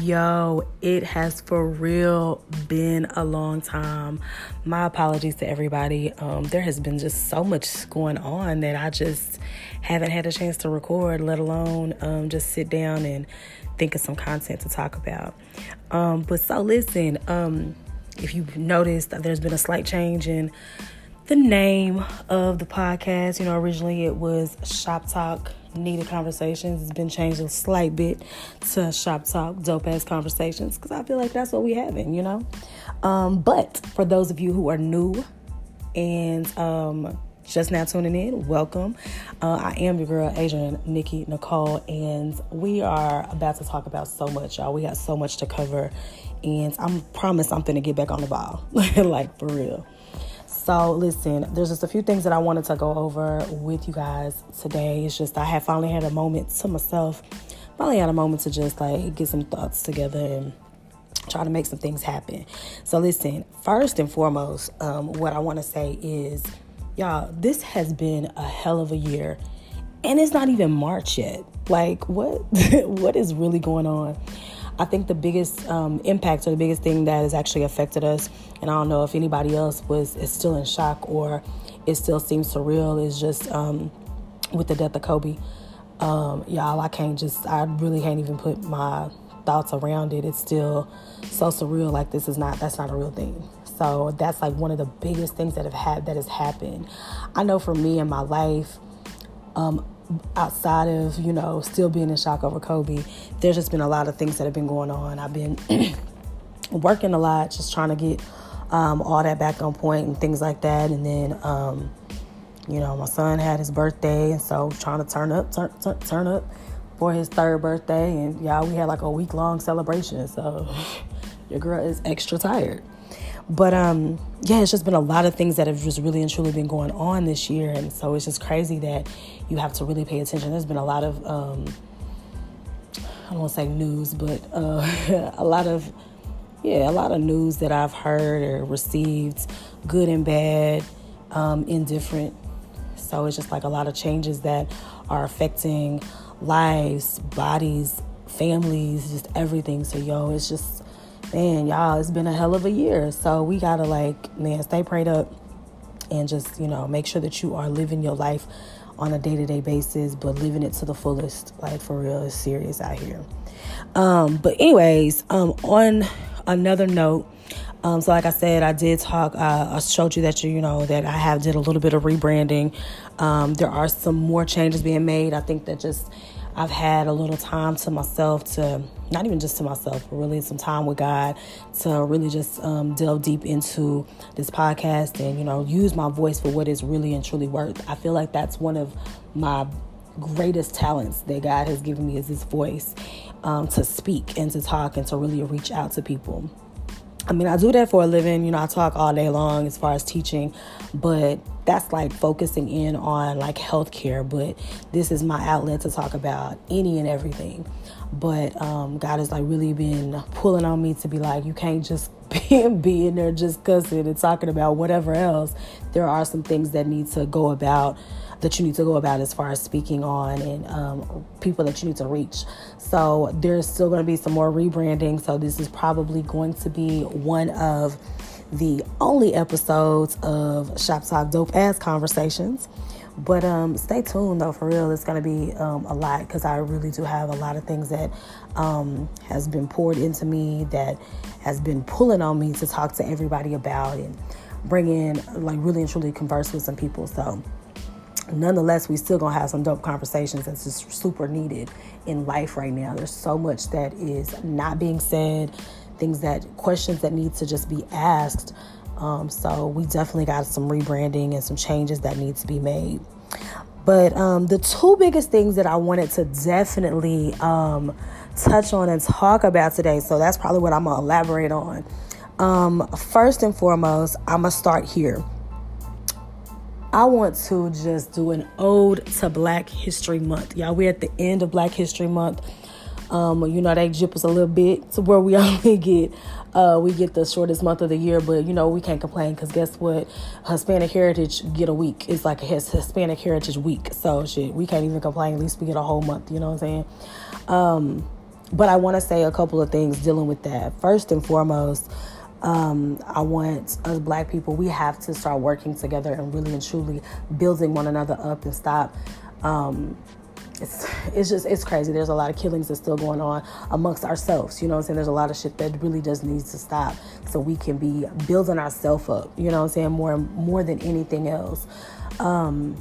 Yo, it has for real been a long time. My apologies to everybody. Um, there has been just so much going on that I just haven't had a chance to record, let alone um, just sit down and think of some content to talk about. Um, but so, listen, um, if you've noticed, there's been a slight change in the name of the podcast. You know, originally it was Shop Talk needed conversations. It's been changed a slight bit to shop talk, dope ass conversations, because I feel like that's what we having, you know. Um, but for those of you who are new and um, just now tuning in, welcome. Uh, I am your girl, Adrian Nikki Nicole, and we are about to talk about so much, y'all. We got so much to cover, and I'm promise I'm finna get back on the ball, like for real. So, listen, there's just a few things that I wanted to go over with you guys today. It's just I have finally had a moment to myself, finally had a moment to just like get some thoughts together and try to make some things happen. So, listen, first and foremost, um, what I want to say is, y'all, this has been a hell of a year, and it's not even March yet. Like, what? what is really going on? I think the biggest um, impact or the biggest thing that has actually affected us, and I don't know if anybody else was is still in shock or it still seems surreal, is just um, with the death of Kobe. Um, y'all, I can't just, I really can't even put my thoughts around it. It's still so surreal. Like this is not, that's not a real thing. So that's like one of the biggest things that have had that has happened. I know for me in my life, um, outside of you know still being in shock over Kobe, there's just been a lot of things that have been going on. I've been working a lot, just trying to get um, all that back on point and things like that. And then, um, you know, my son had his birthday, and so trying to turn up, turn, turn, turn up for his third birthday, and y'all, we had like a week long celebration. So your girl is extra tired. But um, yeah, it's just been a lot of things that have just really and truly been going on this year, and so it's just crazy that you have to really pay attention. There's been a lot of um, I don't want to say news, but uh, a lot of yeah, a lot of news that I've heard or received, good and bad, um, indifferent. So it's just like a lot of changes that are affecting lives, bodies, families, just everything. So yo, it's just man, y'all, it's been a hell of a year. So we gotta like, man, stay prayed up and just, you know, make sure that you are living your life on a day to day basis, but living it to the fullest. Like for real, it's serious out here. Um, but anyways, um, on another note, um, so like I said, I did talk. Uh, I showed you that you, you know, that I have did a little bit of rebranding. Um, there are some more changes being made. I think that just I've had a little time to myself to not even just to myself, but really some time with God to really just um, delve deep into this podcast and you know use my voice for what it's really and truly worth. I feel like that's one of my greatest talents that God has given me is this voice um, to speak and to talk and to really reach out to people. I mean, I do that for a living. You know, I talk all day long as far as teaching, but that's like focusing in on like healthcare. But this is my outlet to talk about any and everything. But um, God has like really been pulling on me to be like, you can't just be, be in there just cussing and talking about whatever else. There are some things that need to go about that you need to go about as far as speaking on and um, people that you need to reach. So there's still going to be some more rebranding. So this is probably going to be one of the only episodes of Shop Talk Dope Ass Conversations. But um, stay tuned though, for real. It's gonna be um, a lot because I really do have a lot of things that um, has been poured into me that has been pulling on me to talk to everybody about and bring in, like, really and truly converse with some people. So nonetheless, we still gonna have some dope conversations that's just super needed in life right now. There's so much that is not being said, things that questions that need to just be asked. Um, so we definitely got some rebranding and some changes that need to be made. But um, the two biggest things that I wanted to definitely um, touch on and talk about today, so that's probably what I'm gonna elaborate on. Um, first and foremost, I'm gonna start here. I want to just do an ode to Black History Month. Y'all, we're at the end of Black History Month. Um, you know, they jip us a little bit to where we only get uh, we get the shortest month of the year, but you know we can't complain because guess what? Hispanic Heritage get a week. It's like a Hispanic Heritage Week, so shit, we can't even complain. At least we get a whole month. You know what I'm saying? Um, but I want to say a couple of things dealing with that. First and foremost, um, I want us black people, we have to start working together and really and truly building one another up and stop. Um, it's, it's just it's crazy. There's a lot of killings that's still going on amongst ourselves. You know what I'm saying? There's a lot of shit that really just needs to stop so we can be building ourselves up. You know what I'm saying? More more than anything else. Um,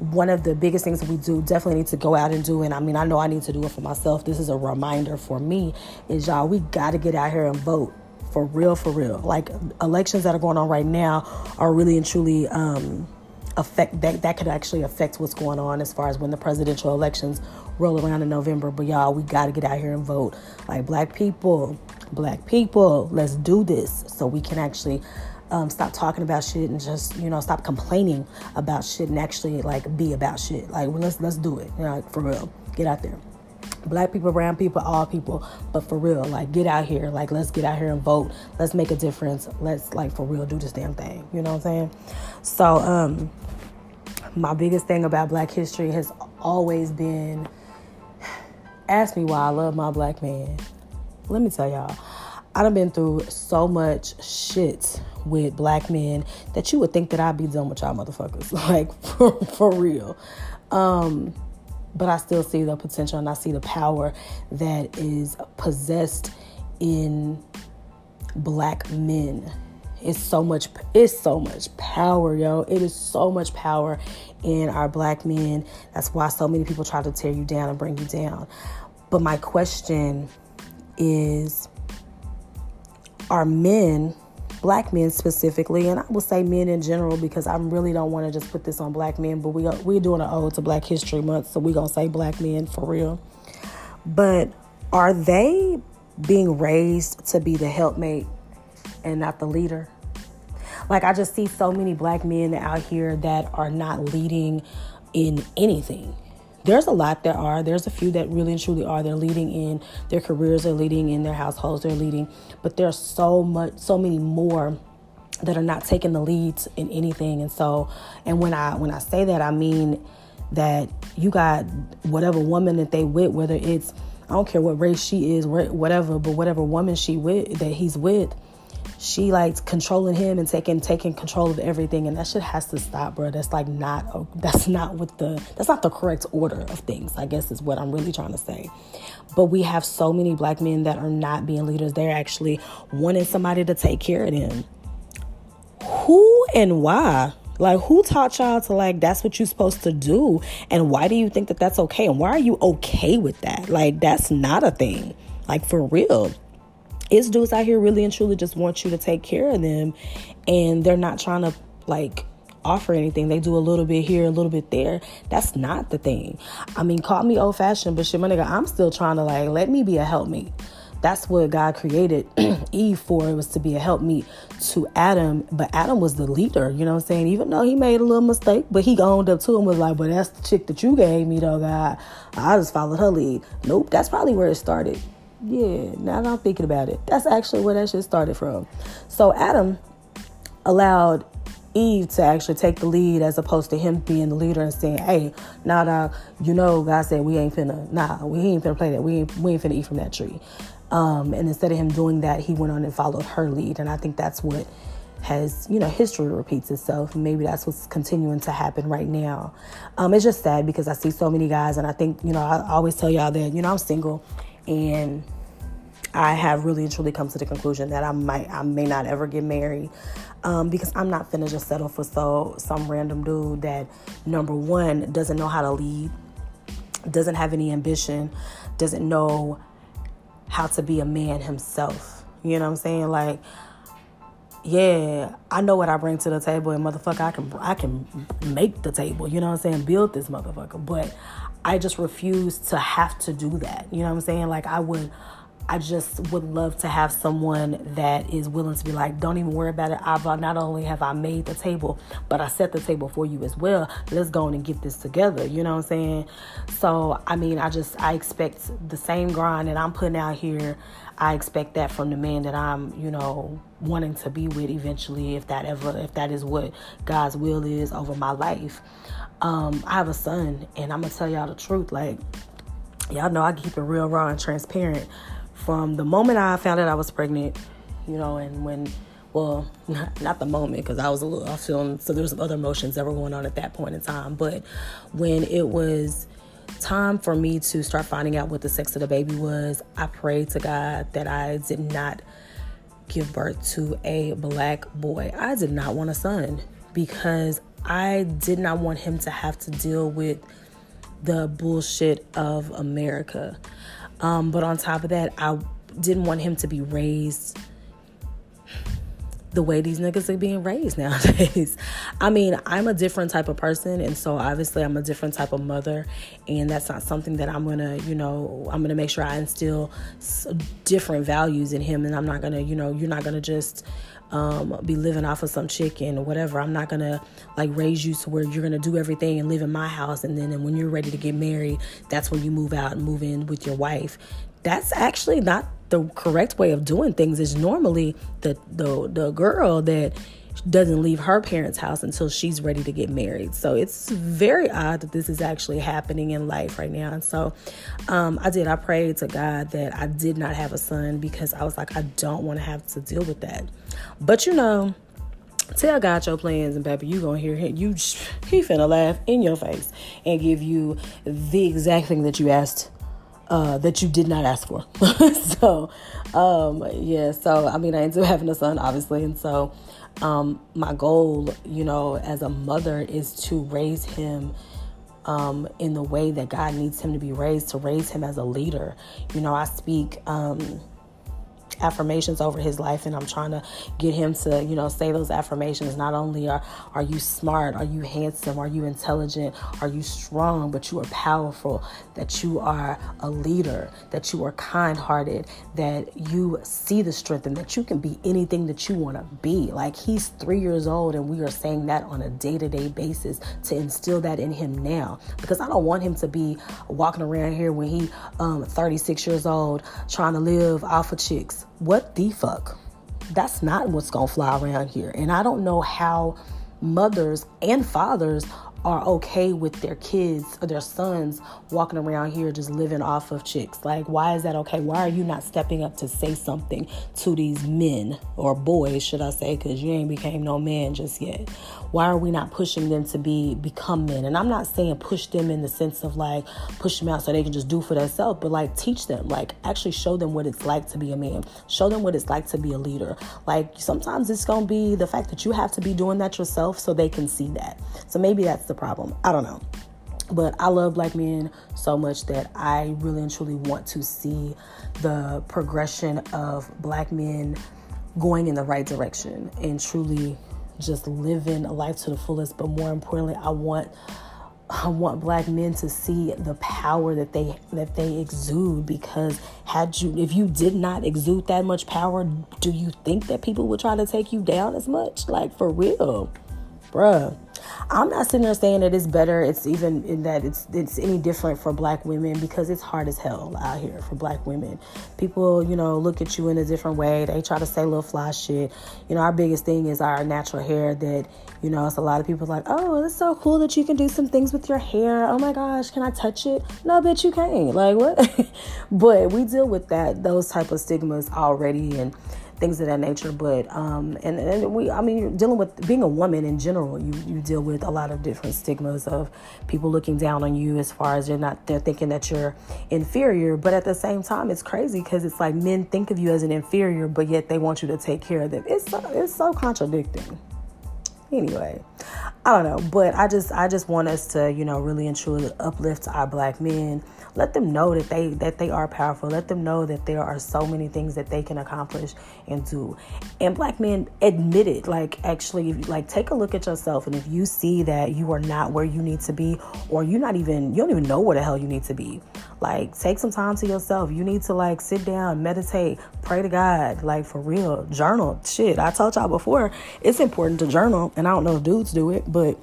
one of the biggest things that we do definitely need to go out and do and i mean i know i need to do it for myself this is a reminder for me is y'all we got to get out here and vote for real for real like elections that are going on right now are really and truly um, affect that that could actually affect what's going on as far as when the presidential elections roll around in november but y'all we got to get out here and vote like black people black people let's do this so we can actually um, stop talking about shit and just you know stop complaining about shit and actually like be about shit. Like well, let's let's do it. You know, like, for real, get out there. Black people, brown people, all people, but for real, like get out here. Like let's get out here and vote. Let's make a difference. Let's like for real do this damn thing. You know what I'm saying? So um, my biggest thing about Black history has always been. Ask me why I love my black man. Let me tell y'all, I done been through so much shit with black men that you would think that I'd be done with y'all motherfuckers. Like for, for real. Um, but I still see the potential and I see the power that is possessed in black men. It's so much it's so much power, yo. It is so much power in our black men. That's why so many people try to tear you down and bring you down. But my question is are men black men specifically, and I will say men in general because I really don't want to just put this on black men, but we are, we're doing an ode to Black History Month, so we're gonna say black men for real. But are they being raised to be the helpmate and not the leader? Like I just see so many black men out here that are not leading in anything there's a lot that are. There's a few that really and truly are. They're leading in their careers, they're leading in their households, they're leading, but there's so much, so many more that are not taking the leads in anything. And so, and when I when I say that, I mean that you got whatever woman that they with, whether it's I don't care what race she is, whatever, but whatever woman she with that he's with she likes controlling him and taking taking control of everything. And that shit has to stop bro that's like not that's not what the that's not the correct order of things i guess is what i'm really trying to say. But we have so many black men that are not being leaders. They're actually wanting somebody to take care of them. Who and why? Like who taught y'all to like that's what you're supposed to do? And why do you think that that's okay? And why are you okay with that? Like that's not a thing. Like for real it's dudes out here really and truly just want you to take care of them and they're not trying to like offer anything. They do a little bit here, a little bit there. That's not the thing. I mean, call me old fashioned, but shit, my nigga, I'm still trying to like let me be a helpmeet. That's what God created Eve for. It was to be a helpmeet to Adam, but Adam was the leader. You know what I'm saying? Even though he made a little mistake, but he owned up to him was like, "But that's the chick that you gave me, though, God. I just followed her lead." Nope, that's probably where it started. Yeah, now that I'm thinking about it, that's actually where that shit started from. So Adam allowed Eve to actually take the lead as opposed to him being the leader and saying, "Hey, nah, nah, you know, God said we ain't finna, nah, we ain't finna play that. We ain't, we ain't finna eat from that tree." Um, and instead of him doing that, he went on and followed her lead, and I think that's what has you know history repeats itself maybe that's what's continuing to happen right now um, it's just sad because i see so many guys and i think you know i always tell y'all that you know i'm single and I have really and truly come to the conclusion that I might I may not ever get married um, because I'm not finna just settle for so some random dude that number one doesn't know how to lead, doesn't have any ambition, doesn't know how to be a man himself. You know what I'm saying? Like, yeah, I know what I bring to the table, and motherfucker, I can I can make the table. You know what I'm saying? Build this motherfucker, but I just refuse to have to do that. You know what I'm saying? Like I would I just would love to have someone that is willing to be like, don't even worry about it. I've not only have I made the table, but I set the table for you as well. Let's go on and get this together. You know what I'm saying? So I mean, I just I expect the same grind that I'm putting out here. I expect that from the man that I'm, you know, wanting to be with eventually, if that ever, if that is what God's will is over my life. Um, I have a son, and I'm gonna tell y'all the truth. Like, y'all know I keep it real raw and transparent. From the moment I found out I was pregnant, you know, and when, well, not, not the moment because I was a little, was feeling, so there was some other emotions that were going on at that point in time. But when it was time for me to start finding out what the sex of the baby was, I prayed to God that I did not give birth to a black boy. I did not want a son because I did not want him to have to deal with the bullshit of America. Um, but on top of that, I didn't want him to be raised the way these niggas are being raised nowadays. I mean, I'm a different type of person, and so obviously I'm a different type of mother, and that's not something that I'm gonna, you know, I'm gonna make sure I instill different values in him, and I'm not gonna, you know, you're not gonna just um, be living off of some chicken or whatever. I'm not gonna like raise you to where you're gonna do everything and live in my house, and then and when you're ready to get married, that's when you move out and move in with your wife. That's actually not the correct way of doing things. Is normally the the the girl that doesn't leave her parents' house until she's ready to get married. So it's very odd that this is actually happening in life right now. And so um, I did. I prayed to God that I did not have a son because I was like, I don't want to have to deal with that. But you know, Tell God your plans, and baby, you gonna hear him. You he finna laugh in your face and give you the exact thing that you asked, uh, that you did not ask for. so, um, yeah. So I mean, I ended up having a son, obviously, and so um, my goal, you know, as a mother is to raise him um, in the way that God needs him to be raised, to raise him as a leader. You know, I speak. Um, affirmations over his life and I'm trying to get him to, you know, say those affirmations. Not only are are you smart, are you handsome, are you intelligent, are you strong, but you are powerful, that you are a leader, that you are kind-hearted, that you see the strength and that you can be anything that you want to be. Like he's 3 years old and we are saying that on a day-to-day basis to instill that in him now because I don't want him to be walking around here when he um 36 years old trying to live off of chicks what the fuck? That's not what's gonna fly around here. And I don't know how mothers and fathers are okay with their kids or their sons walking around here just living off of chicks. Like, why is that okay? Why are you not stepping up to say something to these men or boys, should I say? Because you ain't became no man just yet. Why are we not pushing them to be become men? And I'm not saying push them in the sense of like push them out so they can just do for themselves, but like teach them, like actually show them what it's like to be a man. Show them what it's like to be a leader. Like sometimes it's gonna be the fact that you have to be doing that yourself so they can see that. So maybe that's the problem. I don't know. But I love black men so much that I really and truly want to see the progression of black men going in the right direction and truly just living a life to the fullest. But more importantly, I want I want black men to see the power that they that they exude because had you if you did not exude that much power, do you think that people would try to take you down as much? Like for real. Bruh. I'm not sitting there saying that it's better. It's even in that it's it's any different for black women because it's hard as hell out here for black women. People, you know, look at you in a different way. They try to say little fly shit. You know, our biggest thing is our natural hair that, you know, it's a lot of people like, oh, it's so cool that you can do some things with your hair. Oh my gosh, can I touch it? No, bitch, you can't. Like what? but we deal with that, those type of stigmas already and things of that nature. But um, and, and we, I mean, you're dealing with being a woman in general. You you deal with a lot of different stigmas of people looking down on you as far as they're not they're thinking that you're inferior. But at the same time, it's crazy because it's like men think of you as an inferior, but yet they want you to take care of them. It's so, it's so contradicting. Anyway, I don't know, but I just I just want us to you know really and truly uplift our black men. Let them know that they that they are powerful. Let them know that there are so many things that they can accomplish and do. And black men admit it. Like actually like take a look at yourself and if you see that you are not where you need to be or you're not even you don't even know where the hell you need to be like take some time to yourself you need to like sit down meditate pray to god like for real journal shit i told y'all before it's important to journal and i don't know if dudes do it but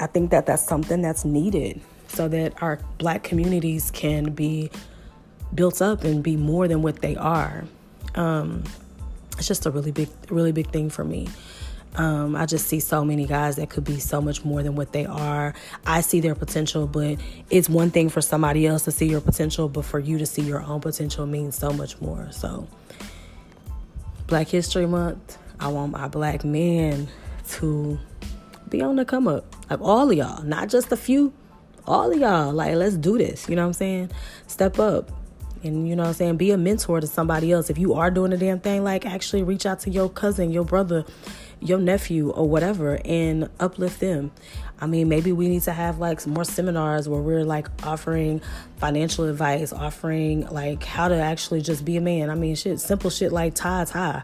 i think that that's something that's needed so that our black communities can be built up and be more than what they are. Um, it's just a really big, really big thing for me. Um, I just see so many guys that could be so much more than what they are. I see their potential, but it's one thing for somebody else to see your potential, but for you to see your own potential means so much more. So, Black History Month, I want my black men to be on the come up. Like all of y'all, not just a few, all of y'all. Like, let's do this. You know what I'm saying? Step up. And you know what I'm saying? Be a mentor to somebody else. If you are doing a damn thing, like actually reach out to your cousin, your brother, your nephew, or whatever, and uplift them. I mean, maybe we need to have like some more seminars where we're like offering financial advice, offering like how to actually just be a man. I mean, shit, simple shit like tie tie.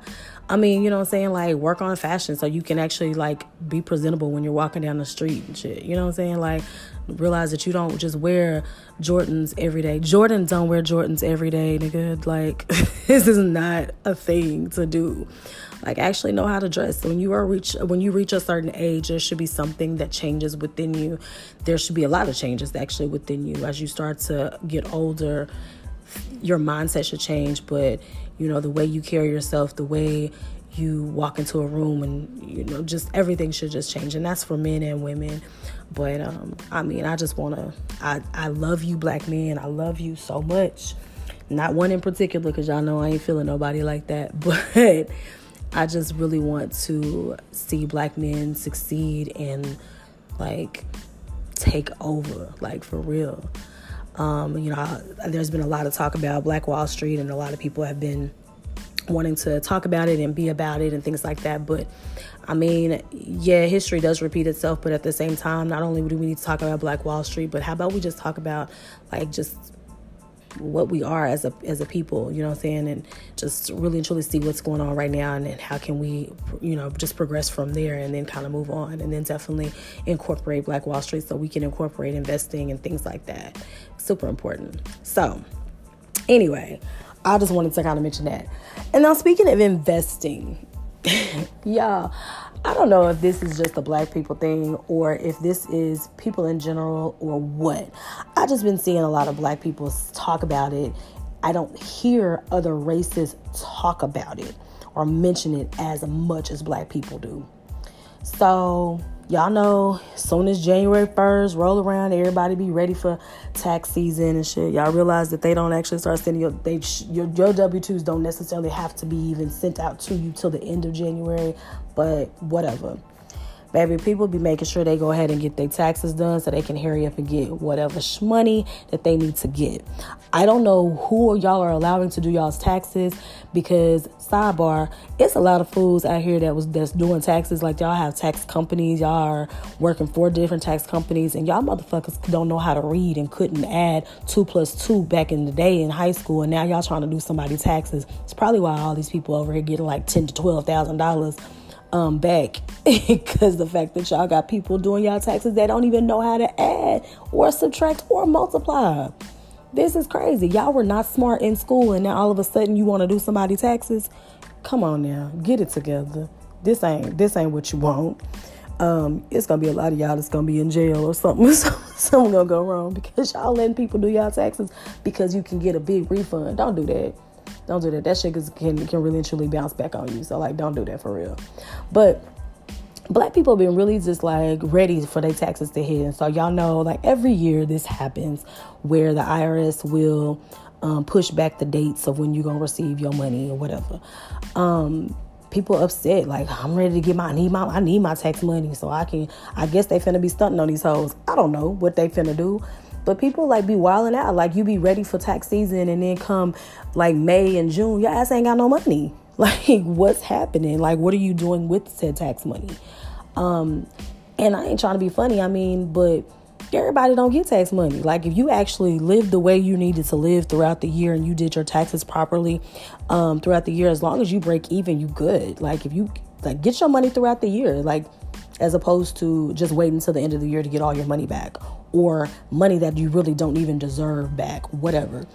I mean, you know what I'm saying? Like work on fashion so you can actually like be presentable when you're walking down the street and shit. You know what I'm saying? Like realize that you don't just wear Jordans every day. Jordans don't wear Jordans every day, nigga. Like this is not a thing to do. Like actually know how to dress. When you are reach when you reach a certain age, there should be something that changes within you. There should be a lot of changes actually within you as you start to get older. Your mindset should change, but you know, the way you carry yourself, the way you walk into a room and you know just everything should just change and that's for men and women but um i mean i just want to i i love you black men i love you so much not one in particular because y'all know i ain't feeling nobody like that but i just really want to see black men succeed and like take over like for real um, you know, there's been a lot of talk about Black Wall Street, and a lot of people have been wanting to talk about it and be about it and things like that. But I mean, yeah, history does repeat itself, but at the same time, not only do we need to talk about Black Wall Street, but how about we just talk about like just what we are as a as a people, you know what I'm saying, and just really and truly see what's going on right now, and, and how can we, you know, just progress from there, and then kind of move on, and then definitely incorporate Black Wall Street so we can incorporate investing and things like that. Super important. So, anyway, I just wanted to kind of mention that. And now, speaking of investing, y'all, I don't know if this is just a black people thing or if this is people in general or what. I just been seeing a lot of black people talk about it. I don't hear other races talk about it or mention it as much as black people do. So, y'all know soon as January 1st roll around, everybody be ready for tax season and shit. Y'all realize that they don't actually start sending your they your, your W2s don't necessarily have to be even sent out to you till the end of January, but whatever. Baby, people be making sure they go ahead and get their taxes done so they can hurry up and get whatever money that they need to get. I don't know who y'all are allowing to do y'all's taxes because sidebar, it's a lot of fools out here that was that's doing taxes. Like y'all have tax companies, y'all are working for different tax companies, and y'all motherfuckers don't know how to read and couldn't add two plus two back in the day in high school, and now y'all trying to do somebody's taxes. It's probably why all these people over here getting like ten to twelve thousand dollars um back because the fact that y'all got people doing y'all taxes that don't even know how to add or subtract or multiply. This is crazy. Y'all were not smart in school and now all of a sudden you want to do somebody taxes? Come on now. Get it together. This ain't this ain't what you want. Um, it's gonna be a lot of y'all that's gonna be in jail or something. something gonna go wrong because y'all letting people do y'all taxes because you can get a big refund. Don't do that. Don't do that. That shit can can really and truly bounce back on you. So like, don't do that for real. But black people have been really just like ready for their taxes to hit. And so y'all know, like every year this happens where the IRS will um, push back the dates of when you're gonna receive your money or whatever. Um, people upset like I'm ready to get my I need my I need my tax money so I can I guess they finna be stunting on these hoes. I don't know what they finna do. But people like be wilding out. Like you be ready for tax season and then come like May and June, your ass ain't got no money. Like what's happening? Like what are you doing with said tax money? Um, and I ain't trying to be funny. I mean, but everybody don't get tax money. Like if you actually live the way you needed to live throughout the year and you did your taxes properly um, throughout the year, as long as you break even, you good. Like if you like get your money throughout the year, like as opposed to just waiting until the end of the year to get all your money back or money that you really don't even deserve back, whatever.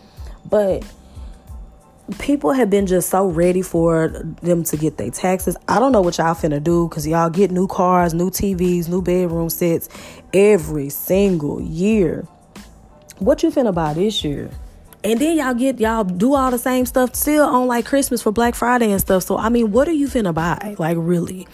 But people have been just so ready for them to get their taxes. I don't know what y'all finna do because y'all get new cars, new TVs, new bedroom sets every single year. What you finna buy this year? And then y'all get y'all do all the same stuff still on like Christmas for Black Friday and stuff. So I mean, what are you finna buy? Like really?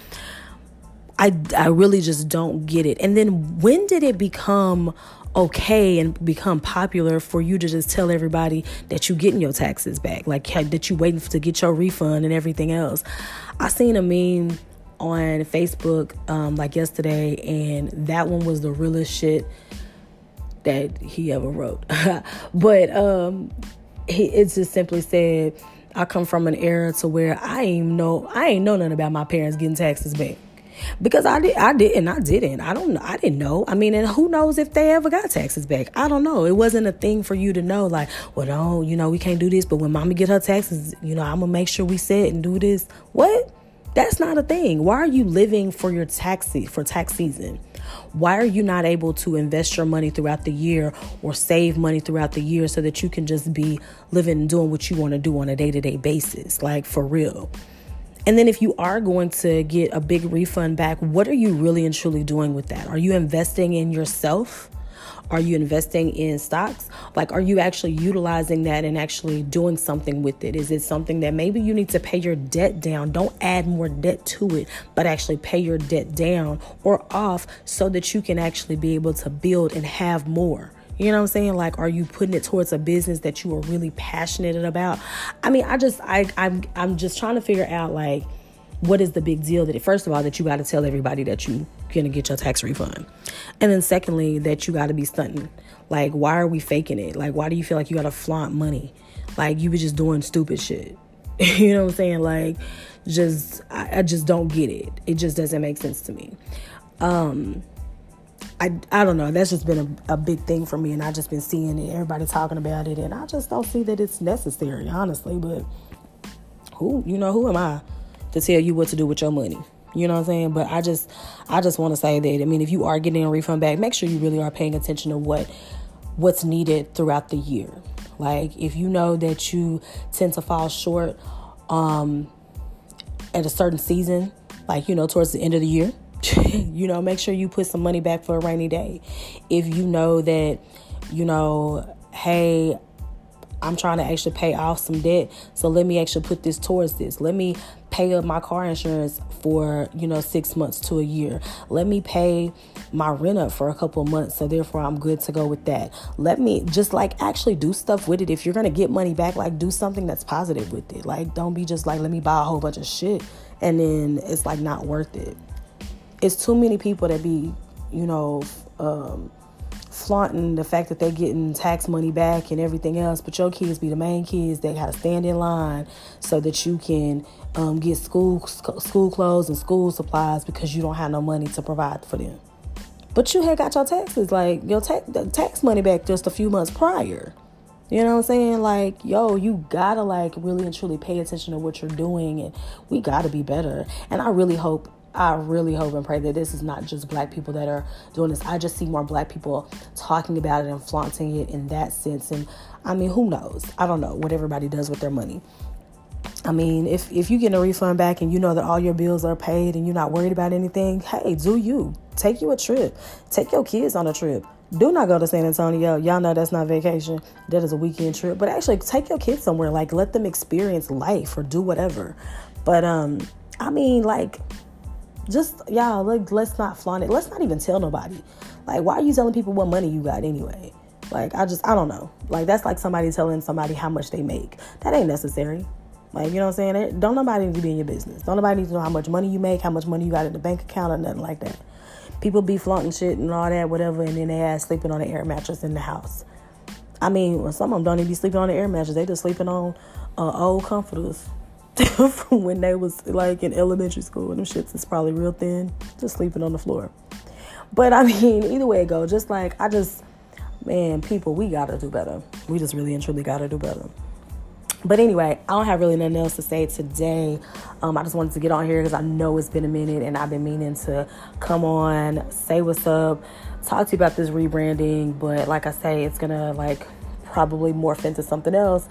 I, I really just don't get it. And then when did it become okay and become popular for you to just tell everybody that you're getting your taxes back, like that you waiting to get your refund and everything else. I seen a meme on Facebook um, like yesterday, and that one was the realest shit that he ever wrote. but um, he it just simply said, "I come from an era to where I ain't know I ain't know nothing about my parents getting taxes back." Because I did, I did, and I didn't. I don't, I didn't know. I mean, and who knows if they ever got taxes back? I don't know. It wasn't a thing for you to know. Like, well, no, you know, we can't do this, but when Mommy get her taxes, you know, I'm gonna make sure we sit and do this. What? That's not a thing. Why are you living for your tax for tax season? Why are you not able to invest your money throughout the year or save money throughout the year so that you can just be living and doing what you want to do on a day to day basis? Like, for real. And then, if you are going to get a big refund back, what are you really and truly doing with that? Are you investing in yourself? Are you investing in stocks? Like, are you actually utilizing that and actually doing something with it? Is it something that maybe you need to pay your debt down? Don't add more debt to it, but actually pay your debt down or off so that you can actually be able to build and have more. You know what I'm saying? Like, are you putting it towards a business that you are really passionate about? I mean, I just, I, I'm, I'm just trying to figure out like, what is the big deal that it, first of all that you got to tell everybody that you gonna get your tax refund. And then secondly that you got to be stunting. Like why are we faking it? Like why do you feel like you got to flaunt money? Like you were just doing stupid shit. You know what i'm saying? Like just I, I just don't get it. It just doesn't make sense to me. Um I, I don't know. That's just been a, a big thing for me, and I've just been seeing it, everybody talking about it, and I just don't see that it's necessary, honestly. But who, you know, who am I to tell you what to do with your money? You know what I'm saying? But I just, I just want to say that. I mean, if you are getting a refund back, make sure you really are paying attention to what, what's needed throughout the year. Like if you know that you tend to fall short, um, at a certain season, like you know, towards the end of the year you know, make sure you put some money back for a rainy day. If you know that, you know, hey, I'm trying to actually pay off some debt. So let me actually put this towards this. Let me pay up my car insurance for, you know, six months to a year. Let me pay my rent up for a couple months. So therefore I'm good to go with that. Let me just like actually do stuff with it. If you're going to get money back, like do something that's positive with it. Like don't be just like, let me buy a whole bunch of shit. And then it's like not worth it it's too many people that be, you know, um, flaunting the fact that they're getting tax money back and everything else, but your kids be the main kids that gotta stand in line so that you can um, get school school clothes and school supplies because you don't have no money to provide for them. But you had got your taxes like your tax tax money back just a few months prior. You know what I'm saying? Like, yo, you gotta like really and truly pay attention to what you're doing, and we gotta be better. And I really hope I really hope and pray that this is not just black people that are doing this. I just see more black people talking about it and flaunting it in that sense. And I mean, who knows? I don't know what everybody does with their money. I mean, if if you get a refund back and you know that all your bills are paid and you're not worried about anything, hey, do you take you a trip? Take your kids on a trip. Do not go to San Antonio. Y'all know that's not vacation. That is a weekend trip. But actually, take your kids somewhere. Like, let them experience life or do whatever. But um, I mean, like just y'all like let's not flaunt it. Let's not even tell nobody. Like why are you telling people what money you got anyway? Like i just i don't know. Like that's like somebody telling somebody how much they make. That ain't necessary. Like you know what i'm saying? Don't nobody need to be in your business. Don't nobody need to know how much money you make how much money you got in the bank account or nothing like that. People be flaunting shit and all that whatever and then they ass sleeping on an air mattress in the house. I mean some of them don't even be sleeping on the air mattress. They just sleeping on uh, old comforters from when they was like in elementary school. And them shits is probably real thin, just sleeping on the floor. But I mean, either way it go, just like I just, man, people, we gotta do better. We just really and truly gotta do better. But anyway, I don't have really nothing else to say today. Um, I just wanted to get on here because I know it's been a minute and I've been meaning to come on, say what's up, talk to you about this rebranding. But like I say, it's gonna like probably morph into something else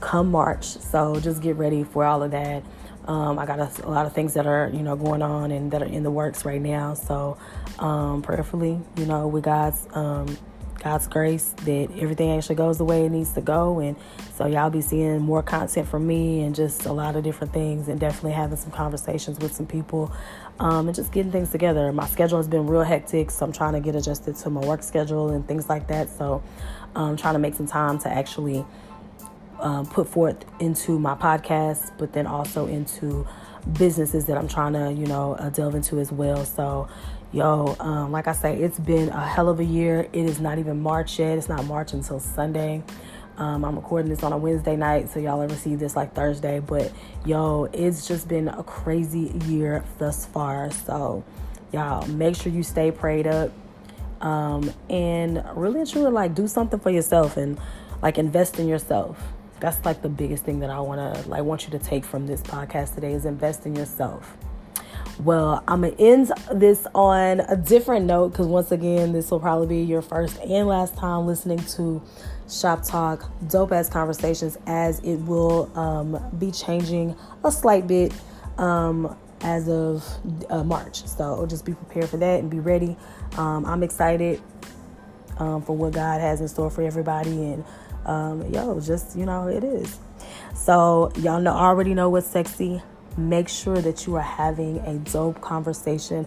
come March. So just get ready for all of that. Um, I got a, a, lot of things that are, you know, going on and that are in the works right now. So, um, prayerfully, you know, with God's, um, God's grace that everything actually goes the way it needs to go. And so y'all be seeing more content from me and just a lot of different things and definitely having some conversations with some people um, and just getting things together. My schedule has been real hectic, so I'm trying to get adjusted to my work schedule and things like that. So I'm um, trying to make some time to actually um, put forth into my podcast, but then also into businesses that I'm trying to, you know, uh, delve into as well. So, yo, um, like I say, it's been a hell of a year. It is not even March yet. It's not March until Sunday. Um, I'm recording this on a Wednesday night, so y'all ever see this like Thursday. But yo, it's just been a crazy year thus far. So, y'all make sure you stay prayed up um, and really and truly like do something for yourself and like invest in yourself that's like the biggest thing that I want to like want you to take from this podcast today is invest in yourself. Well, I'm gonna end this on a different note because once again, this will probably be your first and last time listening to Shop Talk, dope ass conversations, as it will um, be changing a slight bit um, as of uh, March. So just be prepared for that and be ready. Um, I'm excited um, for what God has in store for everybody and um, yo, just, you know, it is. So, y'all know, already know what's sexy. Make sure that you are having a dope conversation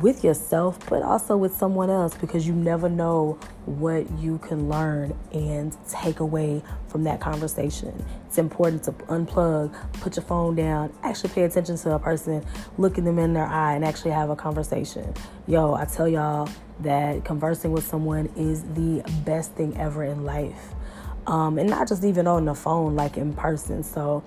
with yourself, but also with someone else because you never know what you can learn and take away from that conversation. It's important to unplug, put your phone down, actually pay attention to a person, looking them in their eye, and actually have a conversation. Yo, I tell y'all that conversing with someone is the best thing ever in life um, and not just even on the phone, like in person. So,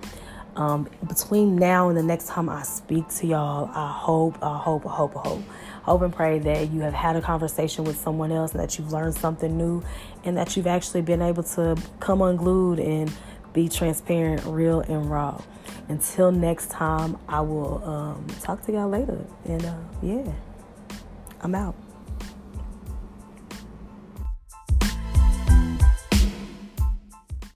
um, between now and the next time I speak to y'all, I hope, I hope, I hope, I hope, hope and pray that you have had a conversation with someone else and that you've learned something new and that you've actually been able to come unglued and be transparent, real, and raw. Until next time, I will um, talk to y'all later. And uh, yeah, I'm out.